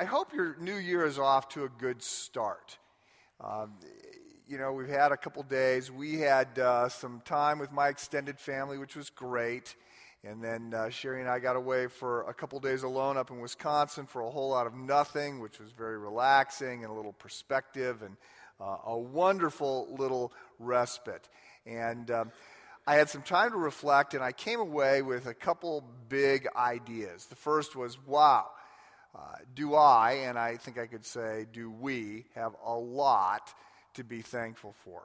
I hope your new year is off to a good start. Um, you know, we've had a couple days. We had uh, some time with my extended family, which was great. And then uh, Sherry and I got away for a couple days alone up in Wisconsin for a whole lot of nothing, which was very relaxing and a little perspective and uh, a wonderful little respite. And um, I had some time to reflect, and I came away with a couple big ideas. The first was wow, uh, do I, and I think I could say, do we, have a lot to be thankful for?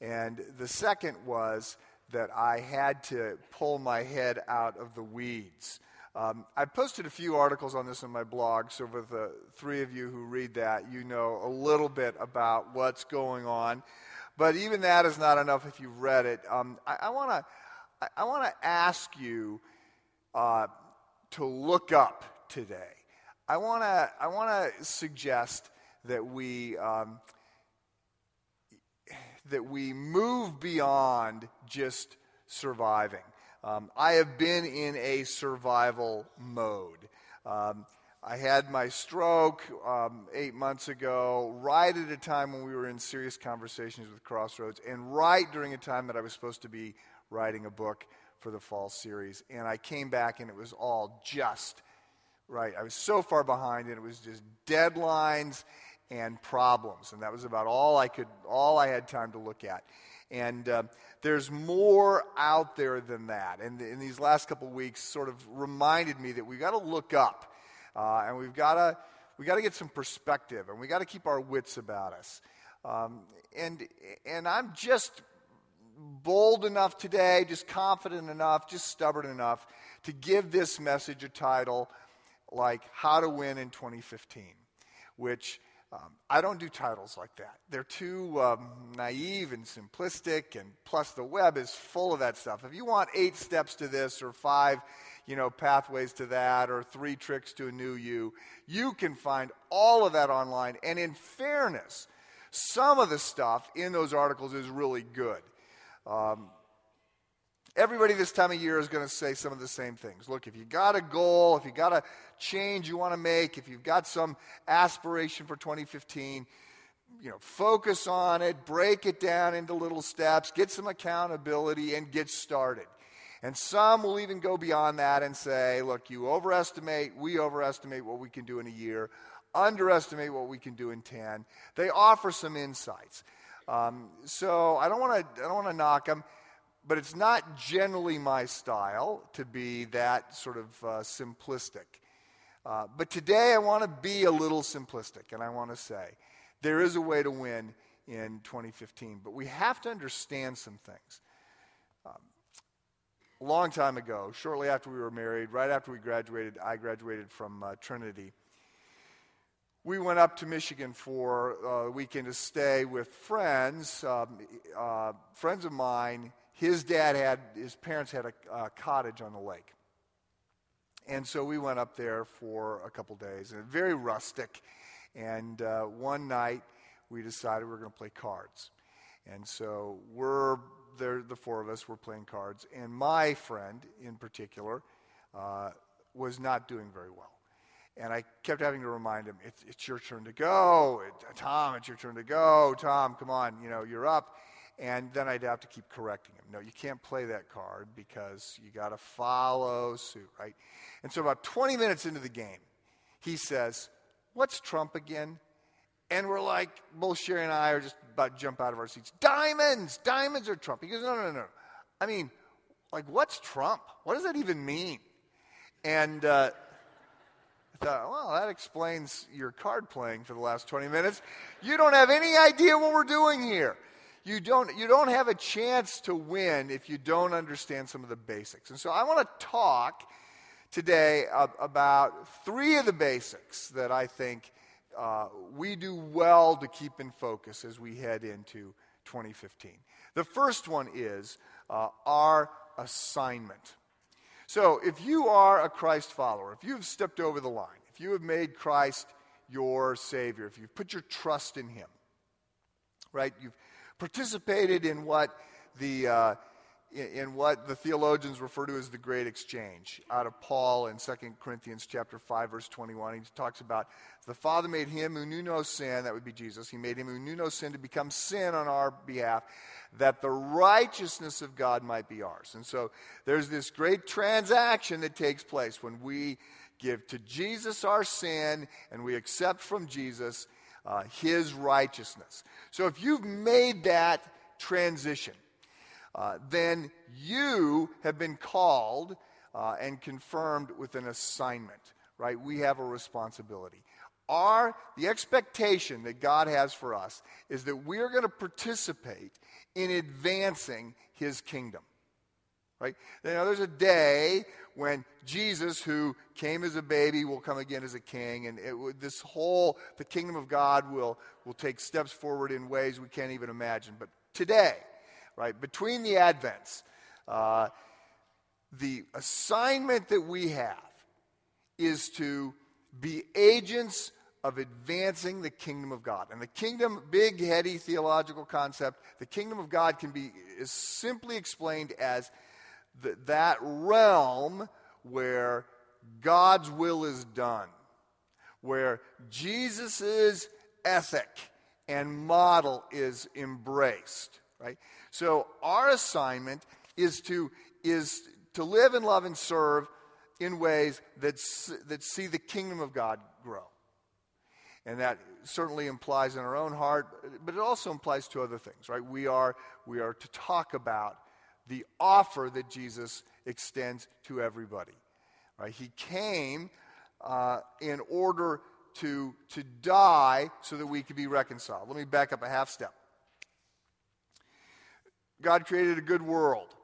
And the second was that I had to pull my head out of the weeds. Um, I posted a few articles on this on my blog, so for the three of you who read that, you know a little bit about what's going on. But even that is not enough if you've read it. Um, I want to I, I want to ask you uh, to look up today. I want to I want to suggest that we um, that we move beyond just surviving. Um, I have been in a survival mode. Um, I had my stroke um, eight months ago, right at a time when we were in serious conversations with Crossroads, and right during a time that I was supposed to be writing a book for the fall series. And I came back, and it was all just right. I was so far behind, and it was just deadlines and problems, and that was about all I could, all I had time to look at. And uh, there's more out there than that. And in these last couple weeks, sort of reminded me that we've got to look up, uh, and we've got to we got to get some perspective, and we got to keep our wits about us. Um, and and I'm just bold enough today, just confident enough, just stubborn enough to give this message a title like "How to Win in 2015," which um, I don't do titles like that. They're too um, naive and simplistic, and plus the web is full of that stuff. If you want eight steps to this, or five, you know, pathways to that, or three tricks to a new you, you can find all of that online. And in fairness, some of the stuff in those articles is really good. Um, Everybody this time of year is going to say some of the same things. Look, if you got a goal, if you got a change you want to make, if you've got some aspiration for 2015, you know, focus on it, break it down into little steps, get some accountability, and get started. And some will even go beyond that and say, look, you overestimate, we overestimate what we can do in a year, underestimate what we can do in 10. They offer some insights. Um, so I don't want to I don't want to knock them but it's not generally my style to be that sort of uh, simplistic. Uh, but today I want to be a little simplistic, and I want to say there is a way to win in 2015, but we have to understand some things. Um, a long time ago, shortly after we were married, right after we graduated, I graduated from uh, Trinity. We went up to Michigan for uh, a weekend to stay with friends, um, uh, friends of mine his dad had, his parents had a, a cottage on the lake. And so we went up there for a couple days, and very rustic. And uh, one night, we decided we were going to play cards. And so we're there, the four of us were playing cards. And my friend, in particular, uh, was not doing very well. And I kept having to remind him, it's, it's your turn to go. It, Tom, it's your turn to go. Tom, come on, you know, you're up. And then I'd have to keep correcting him. No, you can't play that card because you got to follow suit, right? And so about 20 minutes into the game, he says, What's Trump again? And we're like, both Sherry and I are just about to jump out of our seats. Diamonds! Diamonds are Trump. He goes, No, no, no. I mean, like, what's Trump? What does that even mean? And uh, I thought, well, that explains your card playing for the last 20 minutes. You don't have any idea what we're doing here you don't, you don't have a chance to win if you don't understand some of the basics. And so I want to talk today about three of the basics that I think uh, we do well to keep in focus as we head into 2015. The first one is uh, our assignment. So if you are a Christ follower, if you've stepped over the line, if you have made Christ your Savior, if you've put your trust in Him, right? You've participated in what the, uh, in, what the theologians refer to as the great exchange out of Paul in 2 Corinthians chapter 5 verse 21 he talks about the father made him who knew no sin that would be Jesus. He made him who knew no sin to become sin on our behalf that the righteousness of God might be ours. And so there's this great transaction that takes place when we give to Jesus our sin and we accept from Jesus uh, his righteousness so if you've made that transition uh, then you have been called uh, and confirmed with an assignment, right? We have a responsibility. Our, the expectation that God has for us is that we're going to participate in advancing his kingdom. Right? Now, there's a day when Jesus, who came as a baby, will come again as a king, and it, this whole, the kingdom of God will, will take steps forward in ways we can't even imagine. But today, right? Between the Advents, uh, the assignment that we have is to be agents of advancing the kingdom of God. And the kingdom, big, heady theological concept, the kingdom of God can be is simply explained as the, that realm where God's will is done, where Jesus' ethic and model is embraced, right? So our assignment is to, is to live and love and serve in ways that, that see the kingdom of God grow. And that certainly implies in our own heart, but it also implies to other things, right? We are, we are to talk about the offer that Jesus extends to everybody. Right? He came uh, in order to, to die so that we could be reconciled. Let me back up a half step. God created a good world,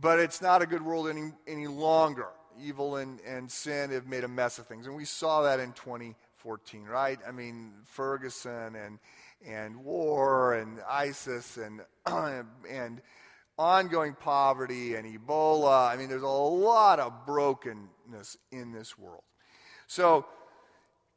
but it's not a good world any, any longer. Evil and, and sin have made a mess of things. And we saw that in 2014, right? I mean, Ferguson and, and war and ISIS and, and ongoing poverty and Ebola. I mean, there's a lot of brokenness in this world. So,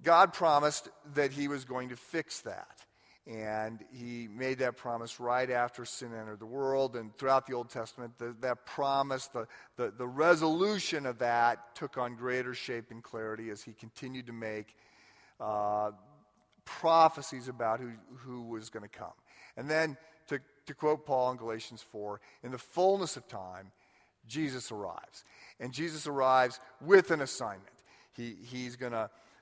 God promised that He was going to fix that. And he made that promise right after sin entered the world. And throughout the Old Testament, the, that promise, the, the, the resolution of that took on greater shape and clarity as he continued to make uh, prophecies about who, who was going to come. And then, to, to quote Paul in Galatians 4, in the fullness of time, Jesus arrives. And Jesus arrives with an assignment. He, he's going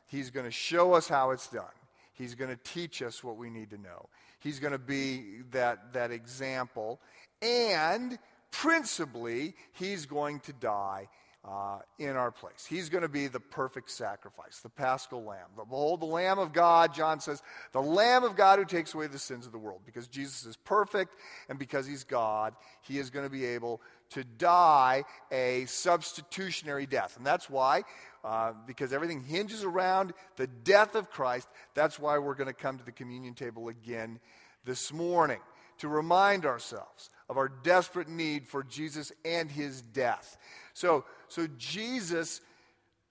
he's going to show us how it's done. He's going to teach us what we need to know. He's going to be that, that example. And principally, he's going to die uh, in our place. He's going to be the perfect sacrifice, the paschal lamb. Behold, the Lamb of God, John says, the Lamb of God who takes away the sins of the world. Because Jesus is perfect and because he's God, he is going to be able to die a substitutionary death. And that's why uh, because everything hinges around the death of Christ. That's why we're going to come to the communion table again this morning to remind ourselves of our desperate need for Jesus and his death. So, so Jesus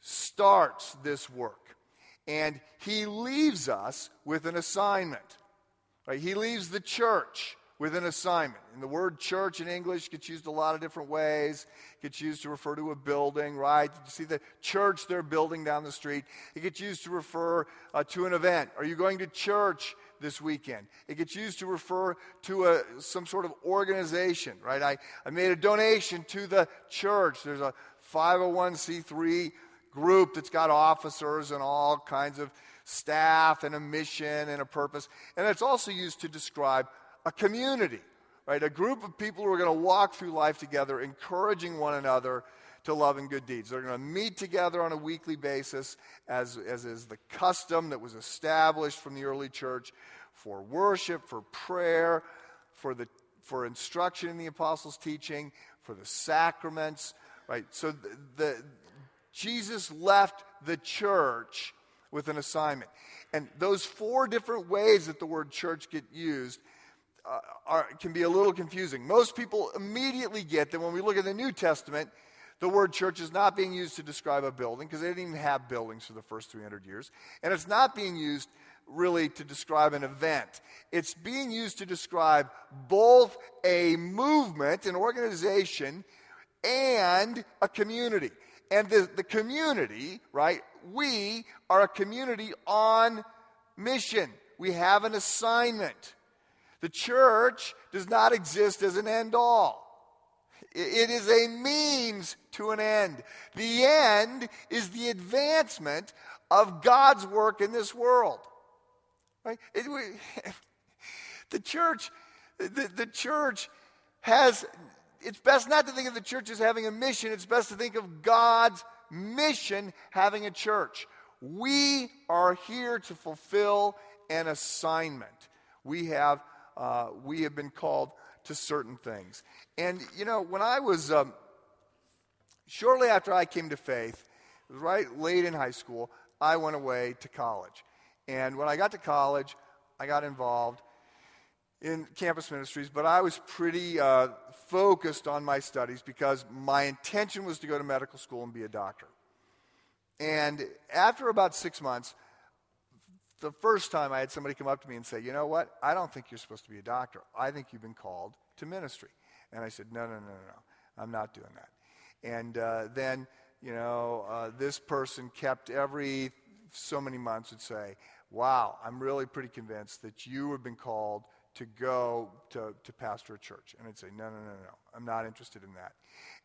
starts this work and he leaves us with an assignment. Right? He leaves the church with an assignment. And the word church in English gets used a lot of different ways. It gets used to refer to a building, right? You see the church they're building down the street. It gets used to refer uh, to an event. Are you going to church this weekend? It gets used to refer to a, some sort of organization, right? I, I made a donation to the church. There's a 501c3 group that's got officers and all kinds of staff and a mission and a purpose. And it's also used to describe a community, right? A group of people who are going to walk through life together, encouraging one another to love and good deeds. They're going to meet together on a weekly basis, as, as is the custom that was established from the early church for worship, for prayer, for, the, for instruction in the apostles' teaching, for the sacraments, right? So the, the Jesus left the church with an assignment. And those four different ways that the word church get used uh, are, can be a little confusing. Most people immediately get that when we look at the New Testament, the word church is not being used to describe a building because they didn't even have buildings for the first 300 years. And it's not being used really to describe an event. It's being used to describe both a movement, an organization, and a community. And the, the community, right? We are a community on mission. We have an assignment. The church does not exist as an end all. It is a means to an end. The end is the advancement of God's work in this world. Right? It, we, the church, the, the church has, it's best not to think of the church as having a mission, it's best to think of God's mission having a church. We are here to fulfill an assignment. We have, uh, we have been called to certain things. And, you know, when I was, um, shortly after I came to faith, right late in high school, I went away to college. And when I got to college, I got involved in campus ministries, but I was pretty uh, focused on my studies because my intention was to go to medical school and be a doctor. And after about six months, the first time I had somebody come up to me and say, You know what? I don't think you're supposed to be a doctor. I think you've been called to ministry. And I said, No, no, no, no, no. I'm not doing that. And uh, then, you know, uh, this person kept every so many months would say, Wow, I'm really pretty convinced that you have been called to go to, to pastor a church. And I'd say, No, no, no, no. I'm not interested in that.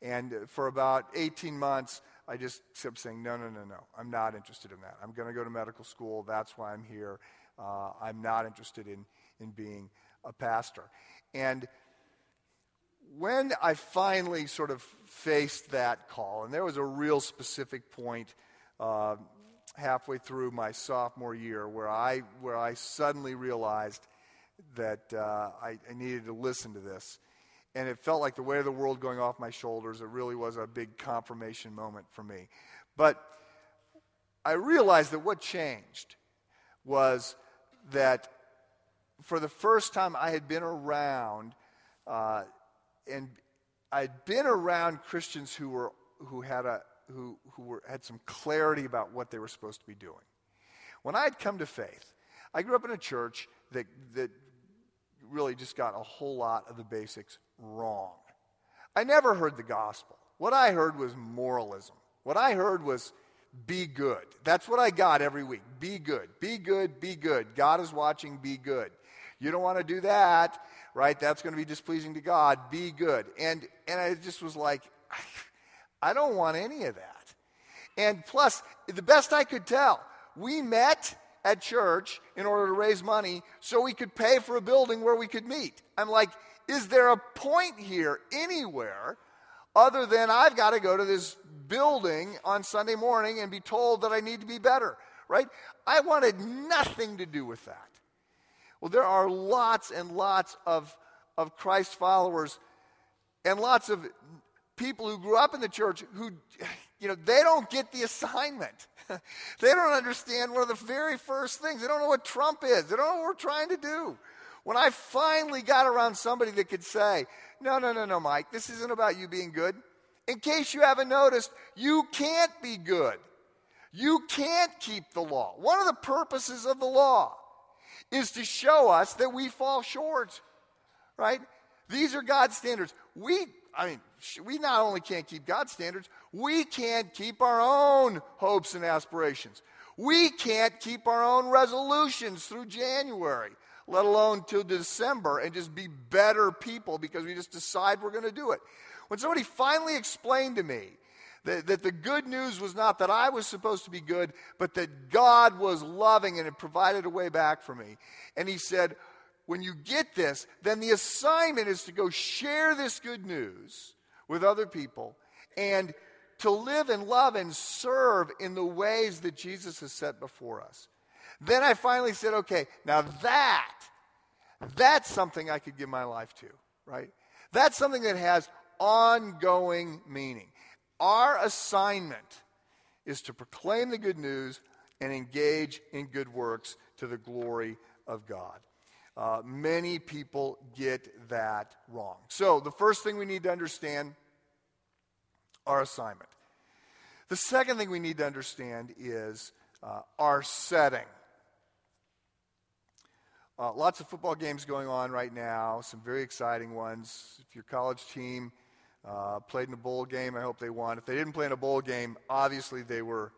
And for about 18 months, I just kept saying, no, no, no, no. I'm not interested in that. I'm going to go to medical school. That's why I'm here. Uh, I'm not interested in, in being a pastor. And when I finally sort of faced that call, and there was a real specific point uh, halfway through my sophomore year where I, where I suddenly realized that uh, I, I needed to listen to this and it felt like the weight of the world going off my shoulders. It really was a big confirmation moment for me. But I realized that what changed was that for the first time I had been around, uh, and I'd been around Christians who were who had a who who were had some clarity about what they were supposed to be doing. When I had come to faith, I grew up in a church that that really just got a whole lot of the basics wrong. I never heard the gospel. What I heard was moralism. What I heard was be good. That's what I got every week. Be good. Be good. Be good. God is watching. Be good. You don't want to do that, right? That's going to be displeasing to God. Be good. And and I just was like I don't want any of that. And plus, the best I could tell, we met at church in order to raise money so we could pay for a building where we could meet. I'm like, is there a point here anywhere other than I've got to go to this building on Sunday morning and be told that I need to be better, right? I wanted nothing to do with that. Well, there are lots and lots of, of Christ followers and lots of people who grew up in the church who, you know, they don't get the assignment. they don't understand one of the very first things. They don't know what Trump is. They don't know what we're trying to do. When I finally got around somebody that could say, no, no, no, no, Mike, this isn't about you being good. In case you haven't noticed, you can't be good. You can't keep the law. One of the purposes of the law is to show us that we fall short, right? These are God's standards. We, I mean, we not only can't keep God's standards, we can't keep our own hopes and aspirations. We can't keep our own resolutions through January let alone till December, and just be better people because we just decide we're going to do it. When somebody finally explained to me that, that the good news was not that I was supposed to be good, but that God was loving and had provided a way back for me, and he said, when you get this, then the assignment is to go share this good news with other people and to live and love and serve in the ways that Jesus has set before us. Then I finally said, okay, now that, that's something I could give my life to, right? That's something that has ongoing meaning. Our assignment is to proclaim the good news and engage in good works to the glory of God. Uh, many people get that wrong. So, the first thing we need to understand our assignment. The second thing we need to understand is uh, our setting Uh, lots of football games going on right now, some very exciting ones. If your college team uh, played in a bowl game, I hope they won. If they didn't play in a bowl game, obviously they were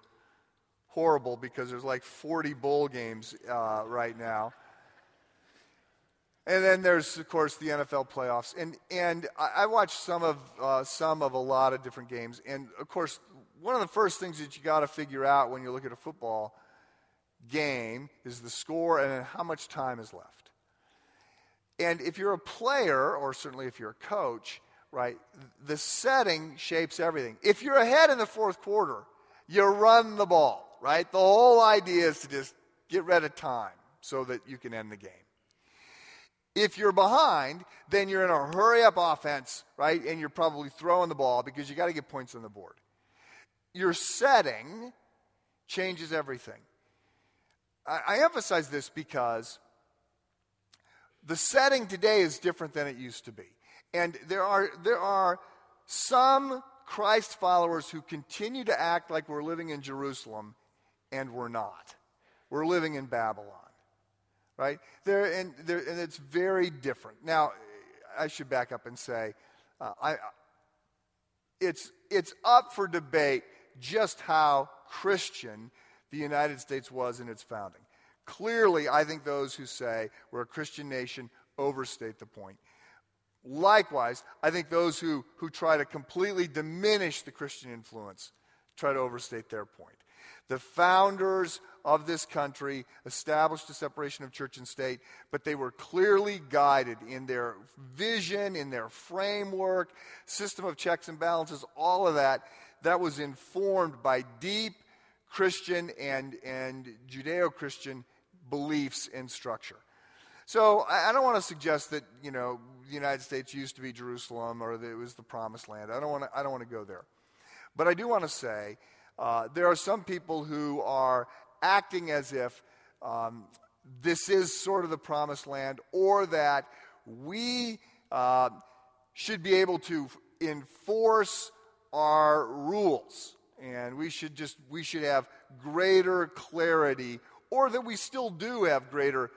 horrible because there's like 40 bowl games uh, right now. And then there's, of course, the NFL playoffs. And, and I, I watched some of, uh, some of a lot of different games. And, of course, one of the first things that you got to figure out when you look at a football game is the score and how much time is left. And if you're a player, or certainly if you're a coach, right, the setting shapes everything. If you're ahead in the fourth quarter, you run the ball, right? The whole idea is to just get rid of time so that you can end the game. If you're behind, then you're in a hurry up offense, right? And you're probably throwing the ball because you got to get points on the board. Your setting changes everything. I, I emphasize this because the setting today is different than it used to be. And there are, there are some Christ followers who continue to act like we're living in Jerusalem, and we're not. We're living in Babylon right? There, and, there, and it's very different. Now, I should back up and say, uh, I, it's, it's up for debate just how Christian the United States was in its founding. Clearly, I think those who say we're a Christian nation overstate the point. Likewise, I think those who, who try to completely diminish the Christian influence try to overstate their point. The founders of this country established a separation of church and state, but they were clearly guided in their vision, in their framework, system of checks and balances, all of that. That was informed by deep Christian and, and Judeo Christian beliefs and structure. So I, I don't want to suggest that, you know, the United States used to be Jerusalem or that it was the promised land. I don't want to, I don't want to go there. But I do want to say uh, there are some people who are acting as if um, this is sort of the promised land or that we uh, should be able to enforce our rules. And we should just we should have greater clarity or that we still do have greater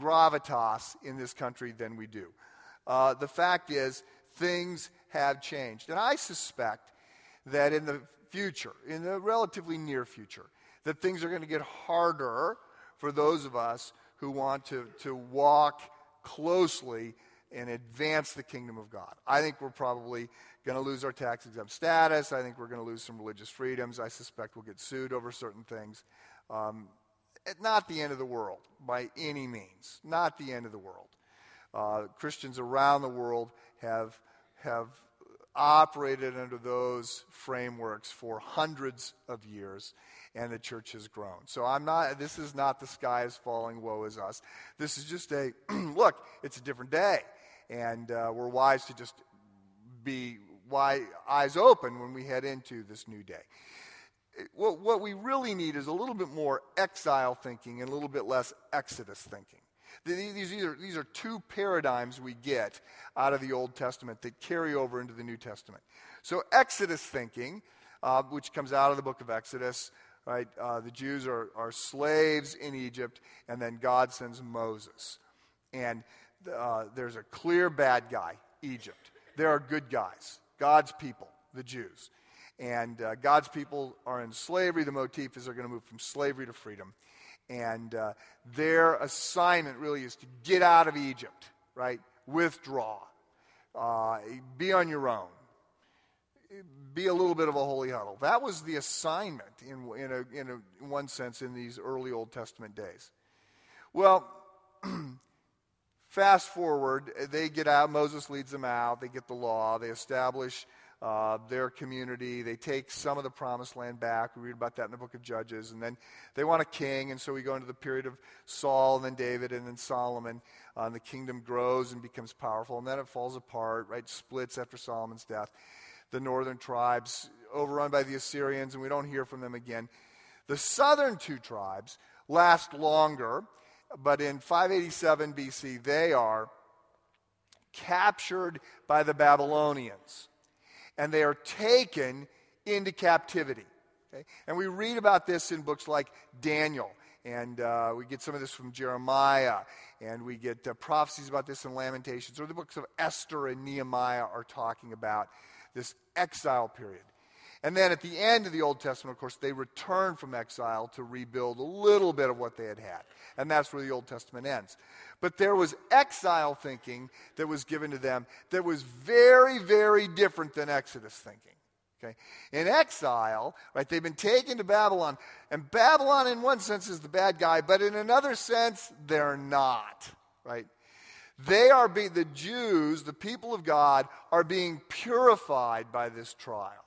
gravitas in this country than we do. Uh, the fact is things have changed. And i suspect that in the future, in the relatively near future, that things are going to get harder for those of us who want to, to walk closely and advance the kingdom of God. I think we're probably going to lose our tax exempt status. I think we're going to lose some religious freedoms. I suspect we'll get sued over certain things. Um, not the end of the world by any means. Not the end of the world. Uh, Christians around the world have, have operated under those frameworks for hundreds of years and the church has grown. So I'm not this is not the sky is falling woe is us. This is just a look, it's a different day and uh, we're wise to just be wide, eyes open when we head into this new day. What, what we really need is a little bit more exile thinking and a little bit less exodus thinking. These are, these are two paradigms we get out of the Old Testament that carry over into the New Testament. So, Exodus thinking, uh, which comes out of the book of Exodus, right? Uh, the Jews are, are slaves in Egypt, and then God sends Moses. And uh, there's a clear bad guy, Egypt. There are good guys, God's people, the Jews. And uh, God's people are in slavery. The motif is they're going to move from slavery to freedom. And uh, their assignment really is to get out of Egypt, right? Withdraw. Uh, be on your own. Be a little bit of a holy huddle. That was the assignment, in, in, a, in, a, in one sense, in these early Old Testament days. Well, fast forward, they get out, Moses leads them out, they get the law, they establish uh, their community. They take some of the promised land back. We read about that in the book of Judges. And then they want a king, and so we go into the period of Saul, and then David, and then Solomon. Uh, and the kingdom grows and becomes powerful, and then it falls apart, right? Splits after Solomon's death. The northern tribes overrun by the Assyrians, and we don't hear from them again. The southern two tribes last longer, but in 587 BC, they are captured by the Babylonians and they are taken into captivity. Okay? And we read about this in books like Daniel and uh, we get some of this from Jeremiah, and we get uh, prophecies about this in Lamentations, or the books of Esther and Nehemiah are talking about this exile period. And then at the end of the Old Testament, of course, they return from exile to rebuild a little bit of what they had had. And that's where the Old Testament ends. But there was exile thinking that was given to them that was very, very different than Exodus thinking. Okay? In exile, right, they've been taken to Babylon. And Babylon, in one sense, is the bad guy, but in another sense, they're not. Right? They are the Jews, the people of God, are being purified by this trial.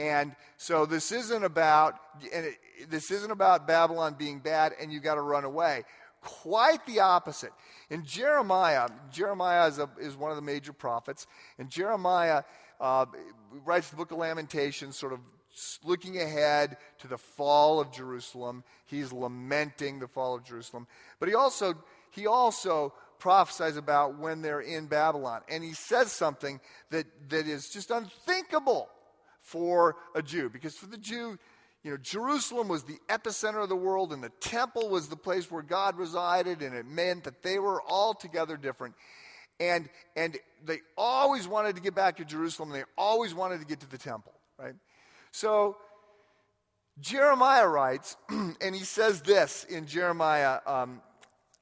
And so this isn't about this isn't about Babylon being bad and you've got to run away. Quite the opposite. In Jeremiah, Jeremiah is, a, is one of the major prophets, and Jeremiah uh, writes the book of Lamentations, sort of looking ahead to the fall of Jerusalem. He's lamenting the fall of Jerusalem, but he also he also prophesies about when they're in Babylon, and he says something that that is just unthinkable for a Jew. Because for the Jew, you know, Jerusalem was the epicenter of the world, and the temple was the place where God resided, and it meant that they were altogether different. And, and they always wanted to get back to Jerusalem, they always wanted to get to the temple, right? So Jeremiah writes, and he says this in Jeremiah um,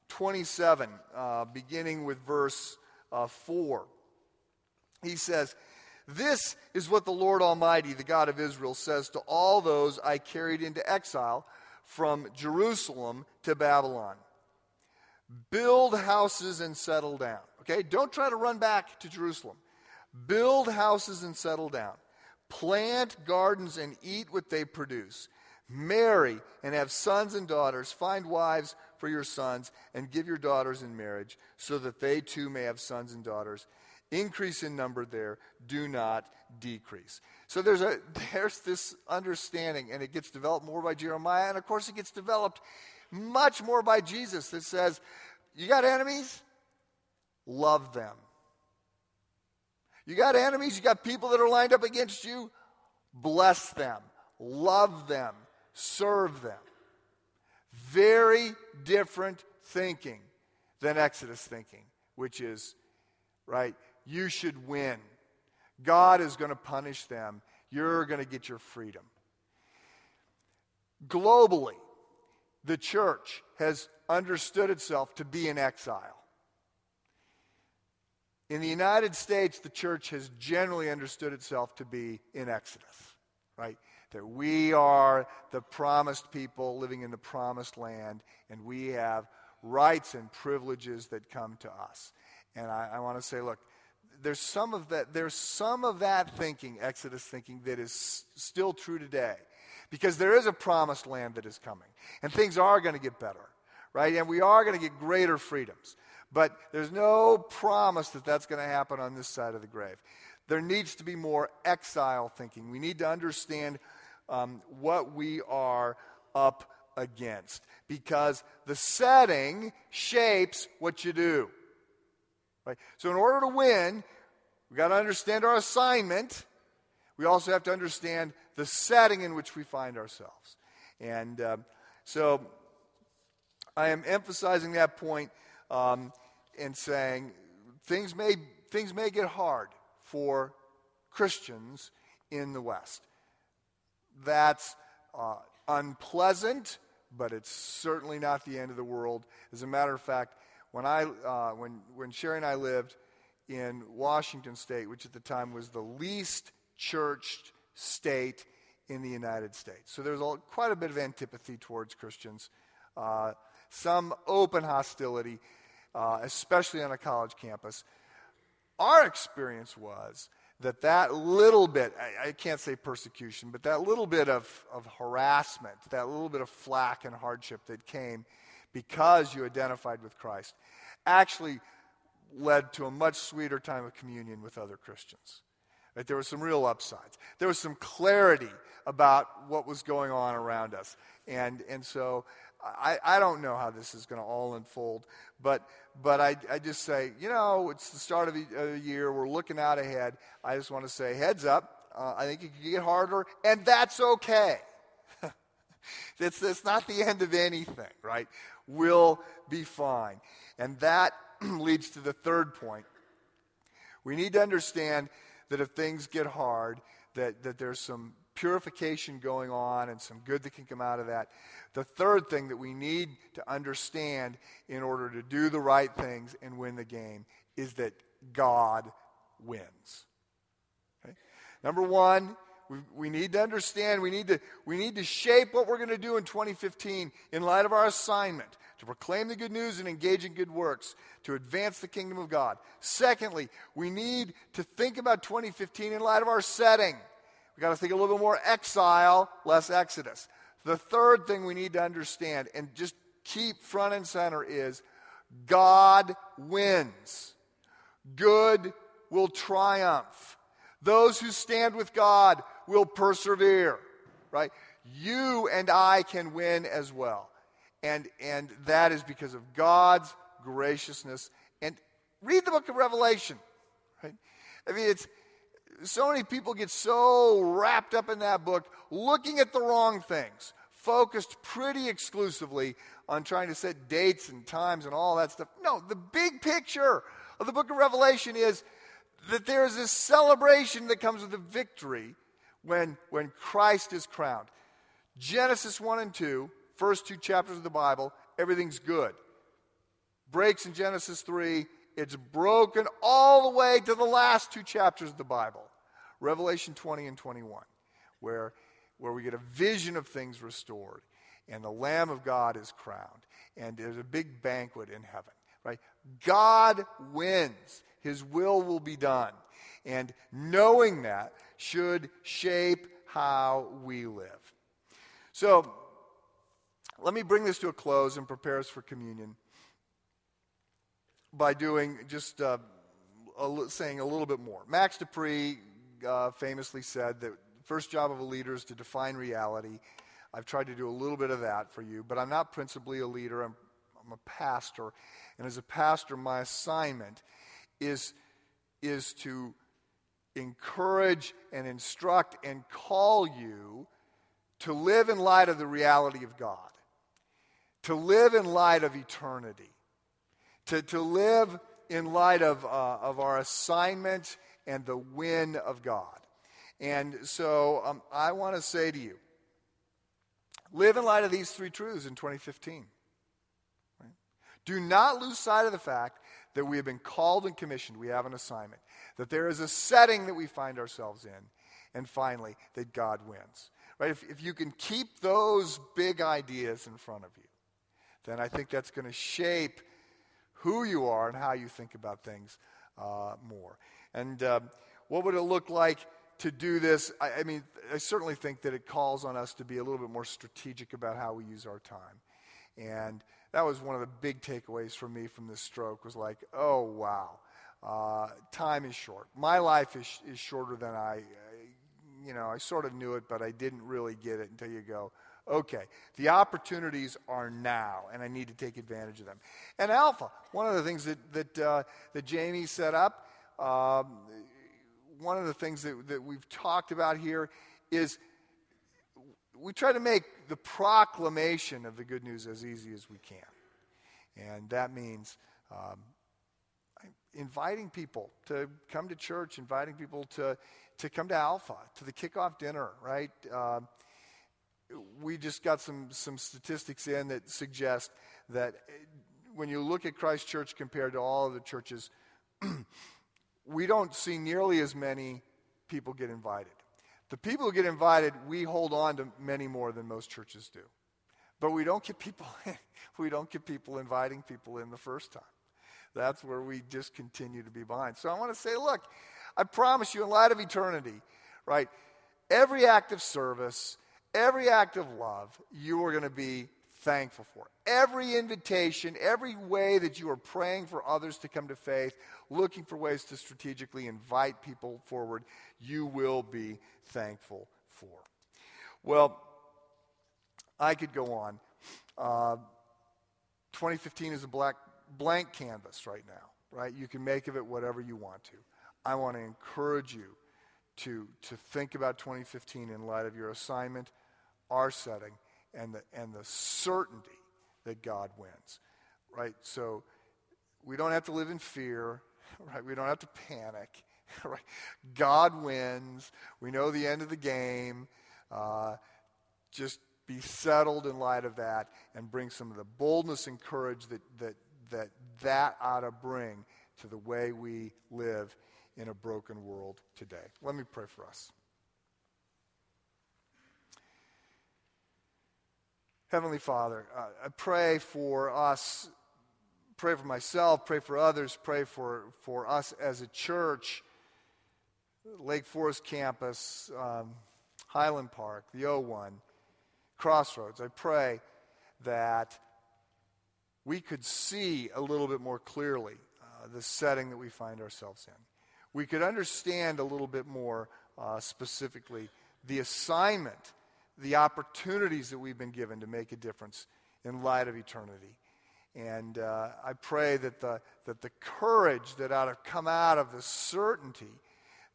27, uh, beginning with verse uh, 4. He says, this is what the Lord Almighty, the God of Israel, says to all those I carried into exile from Jerusalem to Babylon Build houses and settle down. Okay? Don't try to run back to Jerusalem. Build houses and settle down. Plant gardens and eat what they produce. Marry and have sons and daughters. Find wives for your sons and give your daughters in marriage so that they too may have sons and daughters increase in number there, do not decrease. So there's, a, there's this understanding, and it gets developed more by Jeremiah, and of course, it gets developed much more by Jesus that says, You got enemies? Love them. You got enemies? You got people that are lined up against you? Bless them, love them, serve them. Very different thinking than Exodus thinking, which is, right? You should win. God is going to punish them. You're going to get your freedom. Globally, the church has understood itself to be in exile. In the United States, the church has generally understood itself to be in Exodus, right? That we are the promised people living in the promised land, and we have rights and privileges that come to us. And I, I want to say, look, there's some of that there's some of that thinking exodus thinking that is still true today. Because there is a promised land that is coming and things are going to get better right? And we are going to get greater freedoms. But there's no promise that that's going to happen on this side of the grave. There needs to be more exile thinking. We need to understand um, what we are up against. Because the setting shapes what you do Right? So, in order to win, we've got to understand our assignment. We also have to understand the setting in which we find ourselves. And um, so, I am emphasizing that point um, and saying things may, things may get hard for Christians in the West. That's uh, unpleasant, but it's certainly not the end of the world. As a matter of fact, when, I, uh, when, when Sherry and I lived in Washington State, which at the time was the least churched state in the United States. So there's a, quite a bit of antipathy towards Christians, uh, some open hostility, uh, especially on a college campus. Our experience was that that little bit, I, I, can't say persecution, but that little bit of, of harassment, that little bit of flack and hardship that came because you identified with Christ actually led to a much sweeter time of communion with other Christians. Right? There were some real upsides. There was some clarity about what was going on around us. And, and so I, I don't know how this is going to all unfold, but, but I, I just say, you know, it's the start of the year. We're looking out ahead. I just want to say, heads up. Uh, I think it could get harder, and that's okay. it's, it's not the end of anything, right? We'll be fine. And that leads to the third point. We need to understand that if things get hard, that, that there's some purification going on and some good that can come out of that. The third thing that we need to understand in order to do the right things and win the game is that God wins. Okay? Number one, we, we need to understand, we need to, we need to shape what we're going to do in 2015 in light of our assignment to proclaim the good news and engage in good works to advance the kingdom of God. Secondly, we need to think about 2015 in light of our setting. We've got to think a little bit more exile, less exodus. The third thing we need to understand and just keep front and center is God wins. Good will triumph. Those who stand with God will persevere, right? You and I can win as well. And, and that is because of God's graciousness. And read the book of Revelation, right? I mean, it's so many people get so wrapped up in that book looking at the wrong things, focused pretty exclusively on trying to set dates and times and all that stuff. No, the big picture of the book of Revelation is that there is this celebration that comes with a victory when, when Christ is crowned. Genesis 1 and 2, first two chapters of the Bible, everything's good. Breaks in Genesis 3, it's broken all the way to the last two chapters of the Bible. Revelation 20 and 21, where, where we get a vision of things restored, and the Lamb of God is crowned, and there's a big banquet in heaven. Right? God wins. His will will be done. And knowing that should shape how we live. So, let me bring this to a close and prepare us for communion by doing just uh, a, saying a little bit more. Max De Pree uh, famously said that the first job of a leader is to define reality. I've tried to do a little bit of that for you, but I'm not principally a leader. I'm, I'm a pastor. And as a pastor, my assignment is, is to encourage and instruct and call you to live in light of the reality of God, to live in light of eternity, to, to live in light of, uh, of our assignment and the win of God. And so um, I want to say to you live in light of these three truths in 2015. Right? Do not lose sight of the fact that we have been called and commissioned, we have an assignment, that there is a setting that we find ourselves in, and finally, that God wins. Right? If, if you can keep those big ideas in front of you, then I think that's going to shape who you are and how you think about things uh, more. And uh, what would it look like to do this? I, I mean, I certainly think that it calls on us to be a little bit more strategic about how we use our time. And that was one of the big takeaways for me from this stroke was like, oh, wow. Uh, time is short. My life is, is shorter than I, I, you know, I sort of knew it, but I didn't really get it until you go, okay, the opportunities are now, and I need to take advantage of them. And Alpha, one of the things that, that, uh, that Jamie set up, um, one of the things that, that we've talked about here is we try to make the proclamation of the good news as easy as we can. And that means um, inviting people to come to church, inviting people to, to come to Alpha, to the kickoff dinner, right? Uh, we just got some, some statistics in that suggest that when you look at Christ Church compared to all of the churches, we don't see nearly as many people get invited. The people who get invited, we hold on to many more than most churches do. But we don't get people we don't get people inviting people in the first time. That's where we just continue to be blind. So I want to say, look, I promise you, in light of eternity, right, every act of service, every act of love, you are going to be thankful for. Every invitation, every way that you are praying for others to come to faith, looking for ways to strategically invite people forward, you will be thankful for. Well, I could go on. Uh, 2015 is a black, blank canvas right now, right? You can make of it whatever you want to. I want to encourage you to, to think about 2015 in light of your assignment, our setting, and the, and the certainty that God wins, right? So we don't have to live in fear, right? We don't have to panic, right? God wins. We know the end of the game. Uh, just be settled in light of that and bring some of the boldness and courage that that that, that ought to bring to the way we live in a broken world today. Let me pray for us. Heavenly Father, uh, I pray for us, pray for myself, pray for others, pray for, for us as a church, Lake Forest campus, um, Highland Park, the O1, Crossroads. I pray that we could see a little bit more clearly uh, the setting that we find ourselves in. We could understand a little bit more uh, specifically the assignment the opportunities that we've been given to make a difference in light of eternity. And uh, I pray that the, that the courage that ought to come out of the certainty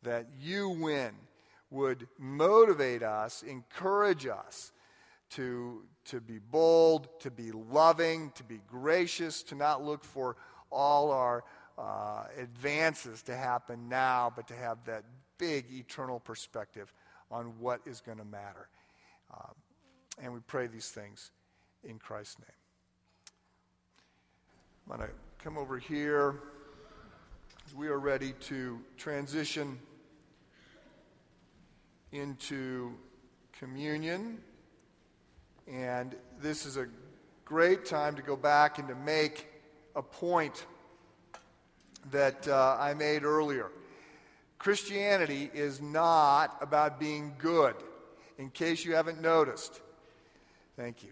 that you win would motivate us, encourage us to, to be bold, to be loving, to be gracious, to not look for all our uh, advances to happen now, but to have that big eternal perspective on what is going to matter. Um, and we pray these things in Christ's name. I'm going to come over here. We are ready to transition into communion. And this is a great time to go back and to make a point that uh, I made earlier. Christianity is not about being good in case you haven't noticed. Thank you.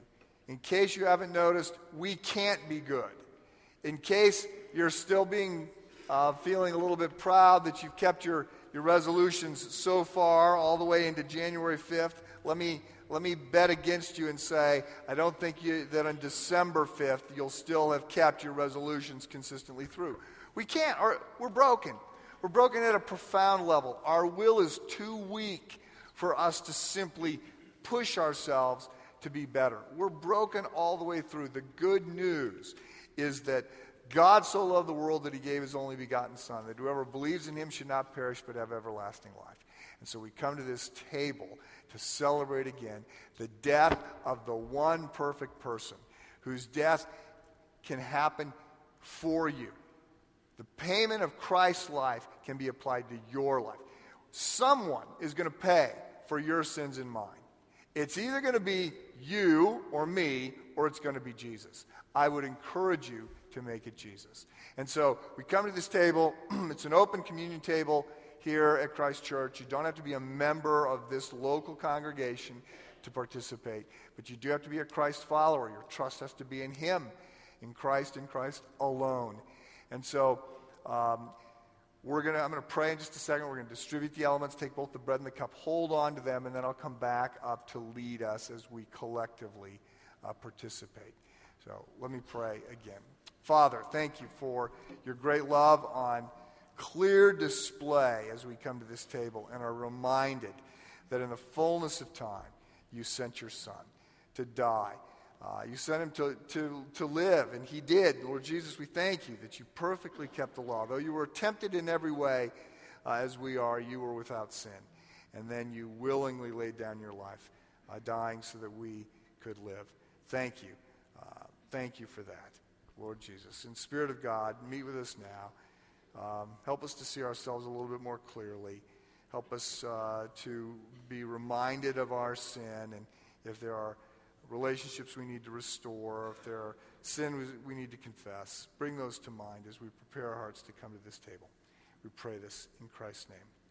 In case you haven't noticed, we can't be good. In case you're still being uh, feeling a little bit proud that you've kept your, your resolutions so far, all the way into January 5th, let me, let me bet against you and say, I don't think you, that on December 5th you'll still have kept your resolutions consistently through. We can't. Our, we're broken. We're broken at a profound level. Our will is too weak for us to simply push ourselves to be better. We're broken all the way through. The good news is that God so loved the world that he gave his only begotten Son, that whoever believes in him should not perish but have everlasting life. And so we come to this table to celebrate again the death of the one perfect person whose death can happen for you. The payment of Christ's life can be applied to your life. Someone is going to pay for your sins and mine. It's either going to be you or me, or it's going to be Jesus. I would encourage you to make it Jesus. And so we come to this table. it's an open communion table here at Christ Church. You don't have to be a member of this local congregation to participate, but you do have to be a Christ follower. Your trust has to be in Him, in Christ, in Christ alone. And so um, we're gonna, I'm going to pray in just a second. We're going to distribute the elements, take both the bread and the cup, hold on to them, and then I'll come back up to lead us as we collectively uh, participate. So let me pray again. Father, thank you for your great love on clear display as we come to this table and are reminded that in the fullness of time, you sent your Son to die uh, you sent him to, to, to live, and he did. Lord Jesus, we thank you that you perfectly kept the law. Though you were tempted in every way, uh, as we are, you were without sin. And then you willingly laid down your life, uh, dying so that we could live. Thank you. Uh, thank you for that, Lord Jesus. In Spirit of God, meet with us now. Um, help us to see ourselves a little bit more clearly. Help us uh, to be reminded of our sin, and if there are relationships we need to restore, if there are sin we need to confess, bring those to mind as we prepare our hearts to come to this table. We pray this in Christ's name.